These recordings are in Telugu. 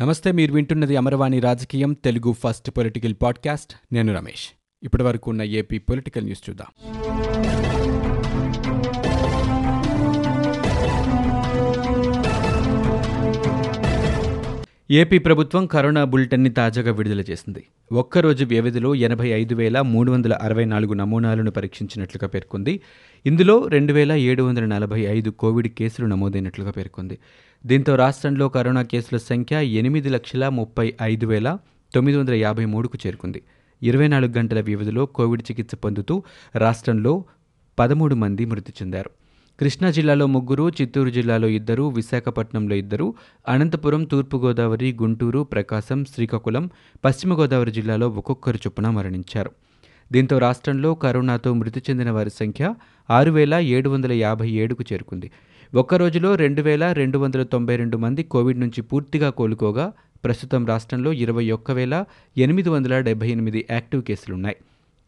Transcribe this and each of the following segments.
నమస్తే మీరు వింటున్నది అమరవాణి రాజకీయం తెలుగు ఫస్ట్ పొలిటికల్ పాడ్కాస్ట్. నేను రమేష్. ఇప్పటి వరకు ఉన్న ఏపీ పొలిటికల్ న్యూస్ చూద్దాం. ఏపీ ప్రభుత్వం కరోనా బులెటిన్ని తాజాగా విడుదల చేసింది. ఒక్కరోజు వ్యవధిలో ఎనభై ఐదు వేల మూడు వందల అరవై నాలుగు నమూనాలను పరీక్షించినట్లుగా పేర్కొంది. ఇందులో రెండు వేల ఏడు వందల నలభై ఐదు కోవిడ్ కేసులు నమోదైనట్లుగా పేర్కొంది. దీంతో రాష్ట్రంలో కరోనా కేసుల సంఖ్య ఎనిమిది లక్షల ముప్పై ఐదు వేల తొమ్మిది వందల యాభై మూడుకు చేరుకుంది. ఇరవై నాలుగు గంటల వ్యవధిలో కోవిడ్ చికిత్స పొందుతూ రాష్ట్రంలో పదమూడు మంది మృతి చెందారు. కృష్ణా జిల్లాలో ముగ్గురు చిత్తూరు జిల్లాలో ఇద్దరు విశాఖపట్నంలో ఇద్దరు అనంతపురం తూర్పుగోదావరి గుంటూరు ప్రకాశం శ్రీకాకుళం పశ్చిమ గోదావరి జిల్లాలో ఒక్కొక్కరు చొప్పున మరణించారు. దీంతో రాష్ట్రంలో కరోనాతో మృతి చెందిన వారి సంఖ్య ఆరు వేల ఏడు వందల యాభై ఏడుకు చేరుకుంది. ఒక్క రోజులో రెండు వేల రెండు వందల తొంభై రెండు మంది కోవిడ్ నుంచి పూర్తిగా కోలుకోగా ప్రస్తుతం రాష్ట్రంలో ఇరవై ఒక్క వేల ఎనిమిది వందల డెబ్బై ఎనిమిది యాక్టివ్ కేసులున్నాయి.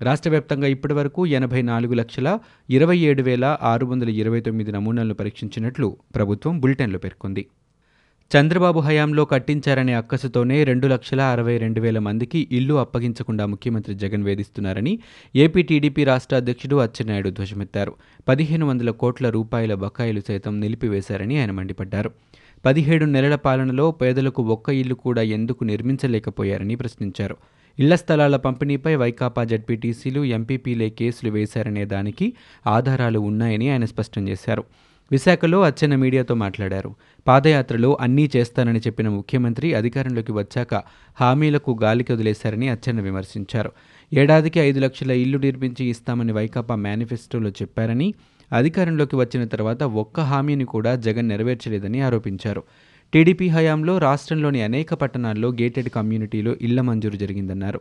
రాష్ట్ర వ్యాప్తంగా ఇప్పటివరకు ఎనభై నాలుగు లక్షల ఇరవై ఏడు వేల ఆరు వందల ఇరవై తొమ్మిది నమూనాలను పరీక్షించినట్లు ప్రభుత్వం బులెటిన్లో పేర్కొంది. చంద్రబాబు హయాంలో కట్టించారనే అక్కసుతోనే రెండు లక్షల అరవై రెండు వేల మందికి ఇల్లు అప్పగించకుండా ముఖ్యమంత్రి జగన్ వేధిస్తున్నారని ఏపీ టీడీపీ రాష్ట్ర అధ్యక్షుడు అచ్చెన్నాయుడు ధ్వజమెత్తారు. పదిహేను వందల కోట్ల రూపాయల బకాయిలు సైతం నిలిపివేశారని ఆయన మండిపడ్డారు. పదిహేడు నెలల పాలనలో పేదలకు ఒక్క ఇల్లు కూడా ఎందుకు నిర్మించలేకపోయారని ప్రశ్నించారు. ఇళ్ళ స్థలాల పంపిణీపై వైకాపా జడ్పీటీసీలు ఎంపీపీలే కేసులు వేశారనే దానికి ఆధారాలు ఉన్నాయని ఆయన స్పష్టం చేశారు. విశాఖలో అచ్చెన్న మీడియాతో మాట్లాడారు. పాదయాత్రలో అన్నీ చేస్తానని చెప్పిన ముఖ్యమంత్రి అధికారంలోకి వచ్చాక హామీలకు గాలికి వదిలేశారని అచ్చెన్న విమర్శించారు. ఏడాదికి ఐదు లక్షల ఇల్లు నిర్మించి ఇస్తామని వైకాపా మేనిఫెస్టోలో చెప్పారని అధికారంలోకి వచ్చిన తర్వాత ఒక్క హామీని కూడా జగన్ నెరవేర్చలేదని ఆరోపించారు. టీడీపీ హయాంలో రాష్ట్రంలోని అనేక పట్టణాల్లో గేటెడ్ కమ్యూనిటీలో ఇళ్ళ మంజూరు జరిగిందన్నారు.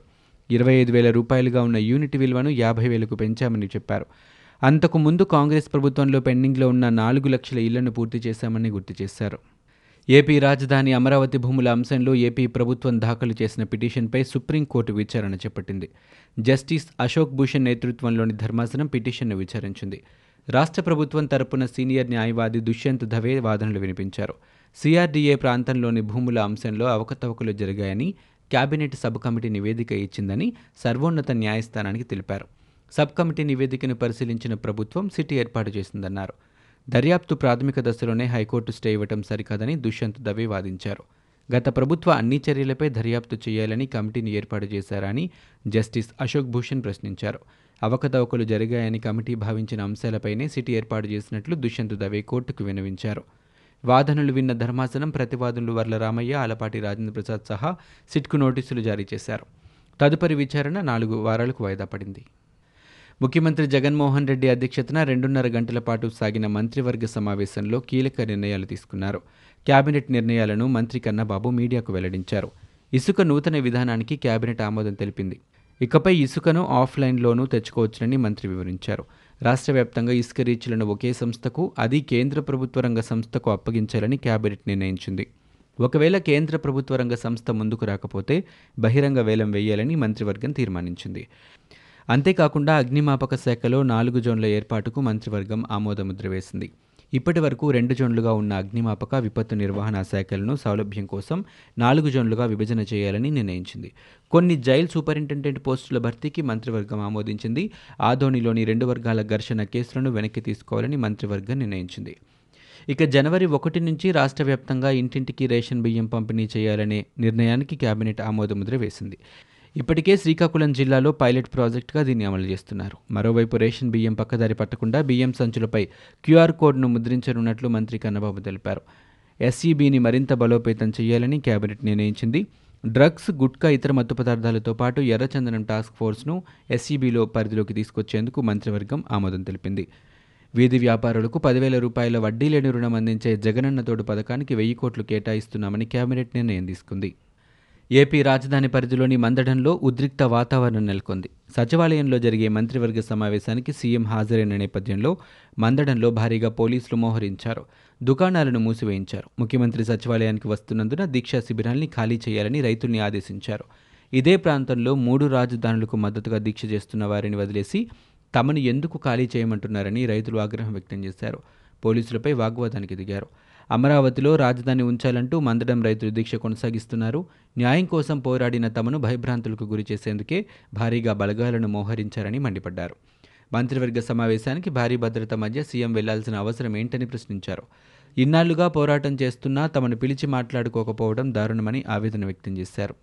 ఇరవై ఐదు వేల రూపాయలుగా ఉన్న యూనిట్ విలువను యాభై వేలకు పెంచామని చెప్పారు. అంతకు ముందు కాంగ్రెస్ ప్రభుత్వంలో పెండింగ్లో ఉన్న నాలుగు లక్షల ఇళ్ళను పూర్తి చేశామని గుర్తు చేశారు. ఏపీ రాజధాని అమరావతి భూముల అంశంలో ఏపీ ప్రభుత్వం దాఖలు చేసిన పిటిషన్పై సుప్రీంకోర్టు విచారణ చేపట్టింది. జస్టిస్ అశోక్ భూషణ్ నేతృత్వంలోని ధర్మాసనం పిటిషన్ను విచారించింది. రాష్ట్ర ప్రభుత్వం తరపున సీనియర్ న్యాయవాది దుష్యంత్ దవే వాదనలు వినిపించారు. సిఆర్డీఏ ప్రాంతంలోని భూముల అంశంలో అవకతవకలు జరిగాయని కేబినెట్ సబ్ కమిటీ నివేదిక ఇచ్చిందని సర్వోన్నత న్యాయస్థానానికి తెలిపారు. సబ్ కమిటీ నివేదికను పరిశీలించిన ప్రభుత్వం సిటీ ఏర్పాటు చేసిందన్నారు. దర్యాప్తు ప్రాథమిక దశలోనే హైకోర్టు స్టే ఇవ్వటం సరికాదని దుష్యంత్ దవే వాదించారు. గత ప్రభుత్వ అన్ని చర్యలపై దర్యాప్తు చేయాలని కమిటీని ఏర్పాటు చేశారని జస్టిస్ అశోక్ భూషణ్ ప్రశ్నించారు. అవకతవకలు జరిగాయని కమిటీ భావించిన అంశాలపైనే సిటీ ఏర్పాటు చేసినట్లు దుష్యంత్ దవే కోర్టుకు వినవించారు వాదనలు విన్న ధర్మాసనం ప్రతివాదులు వర్ల రామయ్య ఆలపాటి రాజేంద్ర ప్రసాద్ సహా సిట్కు నోటీసులు జారీ చేశారు. తదుపరి విచారణ నాలుగు వారాలకు వాయిదా పడింది. ముఖ్యమంత్రి జగన్మోహన్ రెడ్డి అధ్యక్షతన రెండున్నర గంటల పాటు సాగిన మంత్రివర్గ సమావేశంలో కీలక నిర్ణయాలు తీసుకున్నారు. కేబినెట్ నిర్ణయాలను మంత్రి కన్నబాబు మీడియాకు వెల్లడించారు. ఇసుక నూతన విధానానికి కేబినెట్ ఆమోదం తెలిపింది. ఇకపై ఇసుకను ఆఫ్లైన్లోనూ తెచ్చుకోవచ్చునని మంత్రి వివరించారు. రాష్ట్ర వ్యాప్తంగా ఇసుక రీచ్లను ఒకే సంస్థకు అది కేంద్ర ప్రభుత్వ రంగ సంస్థకు అప్పగించాలని కేబినెట్ నిర్ణయించింది. ఒకవేళ కేంద్ర ప్రభుత్వ రంగ సంస్థ ముందుకు రాకపోతే బహిరంగ వేలం వేయాలని మంత్రివర్గం తీర్మానించింది. అంతేకాకుండా అగ్నిమాపక శాఖలో నాలుగు జోన్ల ఏర్పాటుకు మంత్రివర్గం ఆమోదముద్ర వేసింది. ఇప్పటి వరకు రెండు జోన్లుగా ఉన్న అగ్నిమాపక విపత్తు నిర్వహణ శాఖలను సౌలభ్యం కోసం నాలుగు జోన్లుగా విభజన చేయాలని నిర్ణయించింది. కొన్ని జైల్ సూపరింటెండెంట్ పోస్టుల భర్తీకి మంత్రివర్గం ఆమోదించింది. ఆదోనిలోని రెండు వర్గాల ఘర్షణ కేసులను వెనక్కి తీసుకోవాలని మంత్రివర్గం నిర్ణయించింది. ఇక జనవరి ఒకటి నుంచి రాష్ట్ర వ్యాప్తంగా ఇంటింటికి రేషన్ బియ్యం పంపిణీ చేయాలనే నిర్ణయానికి కేబినెట్ ఆమోదముద్ర వేసింది. ఇప్పటికే శ్రీకాకుళం జిల్లాలో పైలట్ ప్రాజెక్టుగా దీన్ని అమలు చేస్తున్నారు. మరోవైపు రేషన్ బియ్యం పక్కదారి పట్టకుండా బియ్యం సంచులపై క్యూఆర్ కోడ్ను ముద్రించనున్నట్లు మంత్రి కన్నబాబు తెలిపారు. ఎస్ఈబిని మరింత బలోపేతం చేయాలని కేబినెట్ నిర్ణయించింది. డ్రగ్స్ గుట్కా ఇతర మత్తు పదార్థాలతో పాటు ఎర్రచందనం టాస్క్ ఫోర్స్ను ఎస్ఈబిలో పరిధిలోకి తీసుకొచ్చేందుకు మంత్రివర్గం ఆమోదం తెలిపింది. వీధి వ్యాపారులకు పదివేల రూపాయల వడ్డీ లేని రుణం అందించే జగనన్న తోడు పథకానికి వెయ్యి కోట్లు కేటాయిస్తున్నామని కేబినెట్ నిర్ణయం తీసుకుంది. ఏపీ రాజధాని పరిధిలోని మందడంలో ఉద్రిక్త వాతావరణం నెలకొంది. సచివాలయంలో జరిగే మంత్రివర్గ సమావేశానికి సీఎం హాజరైన నేపథ్యంలో మందడంలో భారీగా పోలీసులు మోహరించారు. దుకాణాలను మూసివేయించారు. ముఖ్యమంత్రి సచివాలయానికి వస్తున్నందున దీక్షా శిబిరాల్ని ఖాళీ చేయాలని రైతుల్ని ఆదేశించారు. ఇదే ప్రాంతంలో మూడు రాజధానులకు మద్దతుగా దీక్ష చేస్తున్న వారిని వదిలేసి తమను ఎందుకు ఖాళీ చేయమంటున్నారని రైతులు ఆగ్రహం వ్యక్తం చేశారు. పోలీసులపై వాగ్వాదానికి దిగారు. అమరావతిలో రాజధాని ఉంచాలంటూ మందడం రైతులు దీక్ష కొనసాగిస్తున్నారు. న్యాయం కోసం పోరాడిన తమను భయభ్రాంతులకు గురి చేసేందుకే భారీగా బలగాలను మోహరించారని మండిపడ్డారు. మంత్రివర్గ సమావేశానికి భారీ భద్రత మధ్య సీఎం వెళ్ళాల్సిన అవసరం ఏంటని ప్రశ్నించారు. ఇన్నాళ్ళుగా పోరాటం చేస్తున్నా తమను పిలిచి మాట్లాడుకోకపోవడం దారుణమని ఆవేదన వ్యక్తం చేశారు.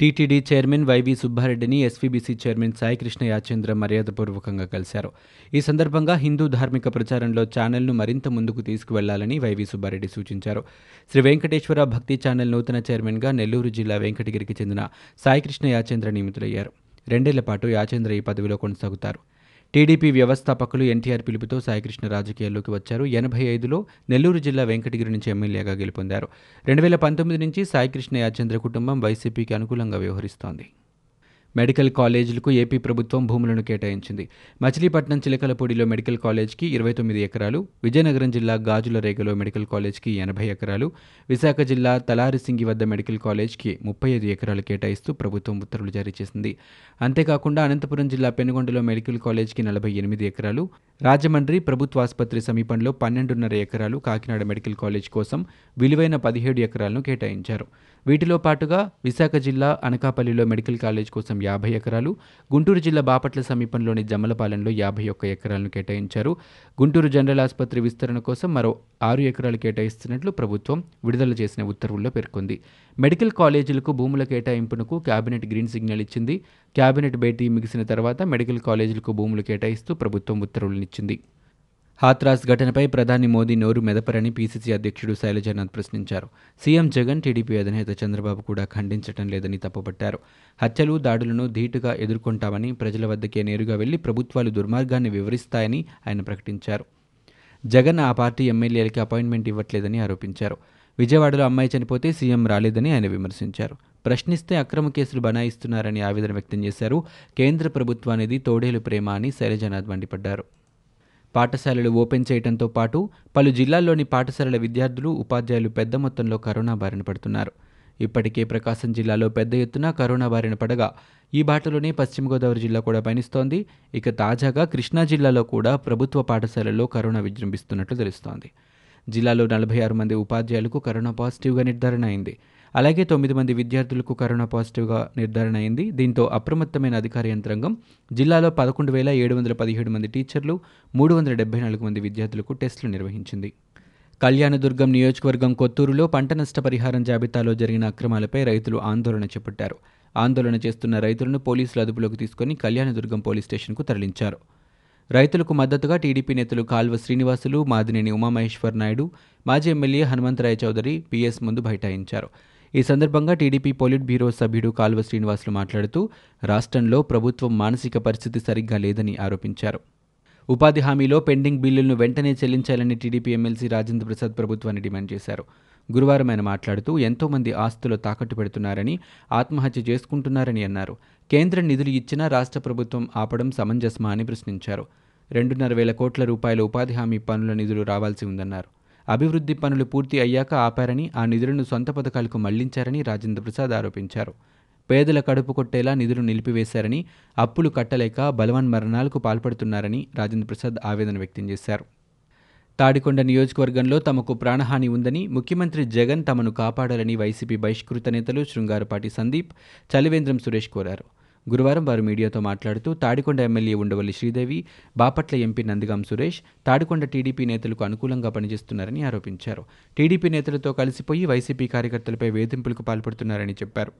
టీటీడీ చైర్మన్ వైవి సుబ్బారెడ్డిని ఎస్వీబీసీ చైర్మన్ సాయికృష్ణ యాచేంద్ర మర్యాదపూర్వకంగా కలిశారు. ఈ సందర్భంగా హిందూ ధార్మిక ప్రచారంలో ఛానల్ను మరింత ముందుకు తీసుకువెళ్ళాలని వైవి సుబ్బారెడ్డి సూచించారు. శ్రీ వెంకటేశ్వర భక్తి ఛానల్ నూతన చైర్మన్గా నెల్లూరు జిల్లా వెంకటగిరికి చెందిన సాయికృష్ణ యాచేంద్ర నియమితులయ్యారు. రెండేళ్ళ పాటు యాచేంద్ర ఈ పదవిలో కొనసాగుతారు. టీడీపీ వ్యవస్థాపకులు ఎన్టీఆర్ పిలుపుతో సాయికృష్ణ రాజకీయాల్లోకి వచ్చారు. ఎనభై ఐదులో నెల్లూరు జిల్లా వెంకటగిరి నుంచి ఎమ్మెల్యేగా గెలుపొందారు. రెండు వేల పంతొమ్మిది నుంచి సాయికృష్ణ యాచంద్ర కుటుంబం వైసీపీకి అనుకూలంగా వ్యవహరిస్తోంది. మెడికల్ కాలేజీలకు ఏపీ ప్రభుత్వం భూములను కేటాయించింది. మచిలీపట్నం చిలకలపూడిలో మెడికల్ కాలేజ్కి ఇరవై తొమ్మిది ఎకరాలు విజయనగరం జిల్లా గాజుల రేగలో మెడికల్ కాలేజ్కి ఎనభై ఎకరాలు విశాఖ జిల్లా తలారిసింగి వద్ద మెడికల్ కాలేజ్కి ముప్పై ఐదు ఎకరాలు కేటాయిస్తూ ప్రభుత్వం ఉత్తర్వులు జారీ చేసింది. అంతేకాకుండా అనంతపురం జిల్లా పెనుగొండలో మెడికల్ కాలేజ్కి నలభై ఎనిమిది ఎకరాలు రాజమండ్రి ప్రభుత్వాసుపత్రి సమీపంలో పన్నెండున్నర ఎకరాలు కాకినాడ మెడికల్ కాలేజ్ కోసం విలువైన పదిహేడు ఎకరాలను కేటాయించారు. వీటిలో పాటుగా విశాఖ జిల్లా అనకాపల్లిలో మెడికల్ కాలేజ్ కోసం యాభై ఎకరాలు గుంటూరు జిల్లా బాపట్ల సమీపంలోని జమ్మలపాలెంలో యాభై ఒక్క ఎకరాలను కేటాయించారు. గుంటూరు జనరల్ ఆసుపత్రి విస్తరణ కోసం మరో ఆరు ఎకరాలు కేటాయిస్తున్నట్లు ప్రభుత్వం విడుదల చేసిన ఉత్తర్వుల్లో పేర్కొంది. మెడికల్ కాలేజీలకు భూముల కేటాయింపునకు కేబినెట్ గ్రీన్ సిగ్నల్ ఇచ్చింది. కేబినెట్ భేటీ ముగిసిన తర్వాత మెడికల్ కాలేజీలకు భూములు కేటాయిస్తూ ప్రభుత్వం ఉత్తర్వులనిచ్చింది. హాత్రాస్ ఘటనపై ప్రధాని మోదీ నోరు మెదపరని పీసీసీ అధ్యక్షుడు శైలజానాథ్ ప్రశ్నించారు. సీఎం జగన్ టీడీపీ అధినేత చంద్రబాబు కూడా ఖండించటం లేదని తప్పుపట్టారు. హత్యలు దాడులను ధీటుగా ఎదుర్కొంటామని ప్రజల వద్దకే నేరుగా వెళ్ళి ప్రభుత్వాలు దుర్మార్గాన్ని వివరిస్తాయని ఆయన ప్రకటించారు. జగన్ ఆ పార్టీ ఎమ్మెల్యేలకి అపాయింట్మెంట్ ఇవ్వట్లేదని ఆరోపించారు. విజయవాడలో అమ్మాయి చనిపోతే సీఎం రాలేదని ఆయన విమర్శించారు. ప్రశ్నిస్తే అక్రమ కేసులు బనాయిస్తున్నారని ఆవేదన వ్యక్తం చేశారు. కేంద్ర ప్రభుత్వానిది తోడేలు ప్రేమ అని శైలజనాథ్ మండిపడ్డారు. పాఠశాలలు ఓపెన్ చేయడంతో పాటు పలు జిల్లాల్లోని పాఠశాలల విద్యార్థులు ఉపాధ్యాయులు పెద్ద మొత్తంలో కరోనా బారిన పడుతున్నారు. ఇప్పటికే ప్రకాశం జిల్లాలో పెద్ద ఎత్తున కరోనా బారిన పడగా ఈ బాటలోనే పశ్చిమ గోదావరి జిల్లా కూడా పయనిస్తోంది. ఇక తాజాగా కృష్ణా జిల్లాలో కూడా ప్రభుత్వ పాఠశాలల్లో కరోనా విజృంభిస్తున్నట్లు తెలుస్తోంది. జిల్లాలో నలభై ఆరు మంది ఉపాధ్యాయులకు కరోనా పాజిటివ్గా నిర్ధారణ అయింది. అలాగే తొమ్మిది మంది విద్యార్థులకు కరోనా పాజిటివ్గా నిర్ధారణ అయింది. దీంతో అప్రమత్తమైన అధికార యంత్రాంగం జిల్లాలో పదకొండు వేల ఏడు వందల పదిహేడు మంది టీచర్లు మూడు వందల డెబ్బై నాలుగు మంది విద్యార్థులకు టెస్టులు నిర్వహించింది. కళ్యాణదుర్గం నియోజకవర్గం కొత్తూరులో పంట నష్టపరిహారం జాబితాలో జరిగిన అక్రమాలపై రైతులు ఆందోళన చేపట్టారు. ఆందోళన చేస్తున్న రైతులను పోలీసులు అదుపులోకి తీసుకుని కళ్యాణదుర్గం పోలీస్ స్టేషన్కు తరలించారు. రైతులకు మద్దతుగా టీడీపీ నేతలు కాల్వ శ్రీనివాసులు మాదినేని ఉమామహేశ్వర్ నాయుడు మాజీ ఎమ్మెల్యే హనుమంతరాయ చౌదరి పీఎస్ ముందు బైఠాయించారు. ఈ సందర్భంగా టీడీపీ పోలిట్ బ్యూరో సభ్యుడు కాల్వ శ్రీనివాసులు మాట్లాడుతూ రాష్ట్రంలో ప్రభుత్వం మానసిక పరిస్థితి సరిగ్గా లేదని ఆరోపించారు. ఉపాధి హామీలో పెండింగ్ బిల్లులను వెంటనే చెల్లించాలని టీడీపీ ఎమ్మెల్సీ రాజేంద్ర ప్రసాద్ ప్రభుత్వాన్ని డిమాండ్ చేశారు. గురువారం ఆయన మాట్లాడుతూ ఎంతోమంది ఆస్తులు తాకట్టు పెడుతున్నారని ఆత్మహత్య చేసుకుంటున్నారని అన్నారు. కేంద్రం నిధులు ఇచ్చినా రాష్ట్ర ప్రభుత్వం ఆపడం సమంజసమా అని ప్రశ్నించారు. రెండున్నర వేల కోట్ల రూపాయల ఉపాధి హామీ పనుల నిధులు రావాల్సి ఉందన్నారు. అభివృద్ధి పనులు పూర్తి అయ్యాక ఆపారని ఆ నిధులను సొంత పథకాలకు మళ్ళించారని రాజేంద్ర ప్రసాద్ ఆరోపించారు. పేదల కడుపు కొట్టేలా నిధులు నిలిపివేశారని అప్పులు కట్టలేక బలవన్ మరణాలకు పాల్పడుతున్నారని రాజేంద్ర ప్రసాద్ ఆవేదన వ్యక్తం చేశారు. తాడికొండ నియోజకవర్గంలో తమకు ప్రాణహాని ఉందని ముఖ్యమంత్రి జగన్ తమను కాపాడాలని వైసీపీ బహిష్కృత నేతలు శృంగారపాటి సందీప్ చలివేంద్రం సురేష్ కోరారు. గురువారం వారు మీడియాతో మాట్లాడుతూ Tadikonda MLA Undavalli Sridevi Bapatla MP Nandigam Suresh Tadikonda TDP నేతలకు అనుకూలంగా పనిచేస్తున్నారని ఆరోపించారు. టీడీపీ నేతలతో కలిసిపోయి వైసీపీ కార్యకర్తలపై వేధింపులకు పాల్పడుతున్నారని చెప్పారు.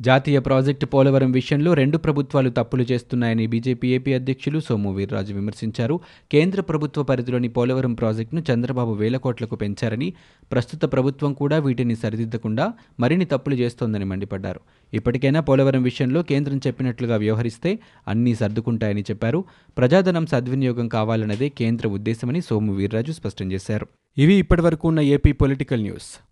జాతీయ ప్రాజెక్టు పోలవరం విషయంలో రెండు ప్రభుత్వాలు తప్పులు చేస్తున్నాయని బీజేపీ ఏపీ అధ్యక్షులు సోము వీర్రాజు విమర్శించారు. కేంద్ర ప్రభుత్వ పరిధిలోని పోలవరం ప్రాజెక్టును చంద్రబాబు వేల కోట్లకు పెంచారని ప్రస్తుత ప్రభుత్వం కూడా వీటిని సరిదిద్దకుండా మరిన్ని తప్పులు చేస్తోందని మండిపడ్డారు. ఇప్పటికైనా పోలవరం విషయంలో కేంద్రం చెప్పినట్లుగా వ్యవహరిస్తే అన్నీ సర్దుకుంటాయని చెప్పారు. ప్రజాధనం సద్వినియోగం కావాలన్నదే కేంద్ర ఉద్దేశమని సోము వీర్రాజు స్పష్టం చేశారు. ఇవి ఇప్పటివరకు ఉన్న ఏపీ పొలిటికల్ న్యూస్.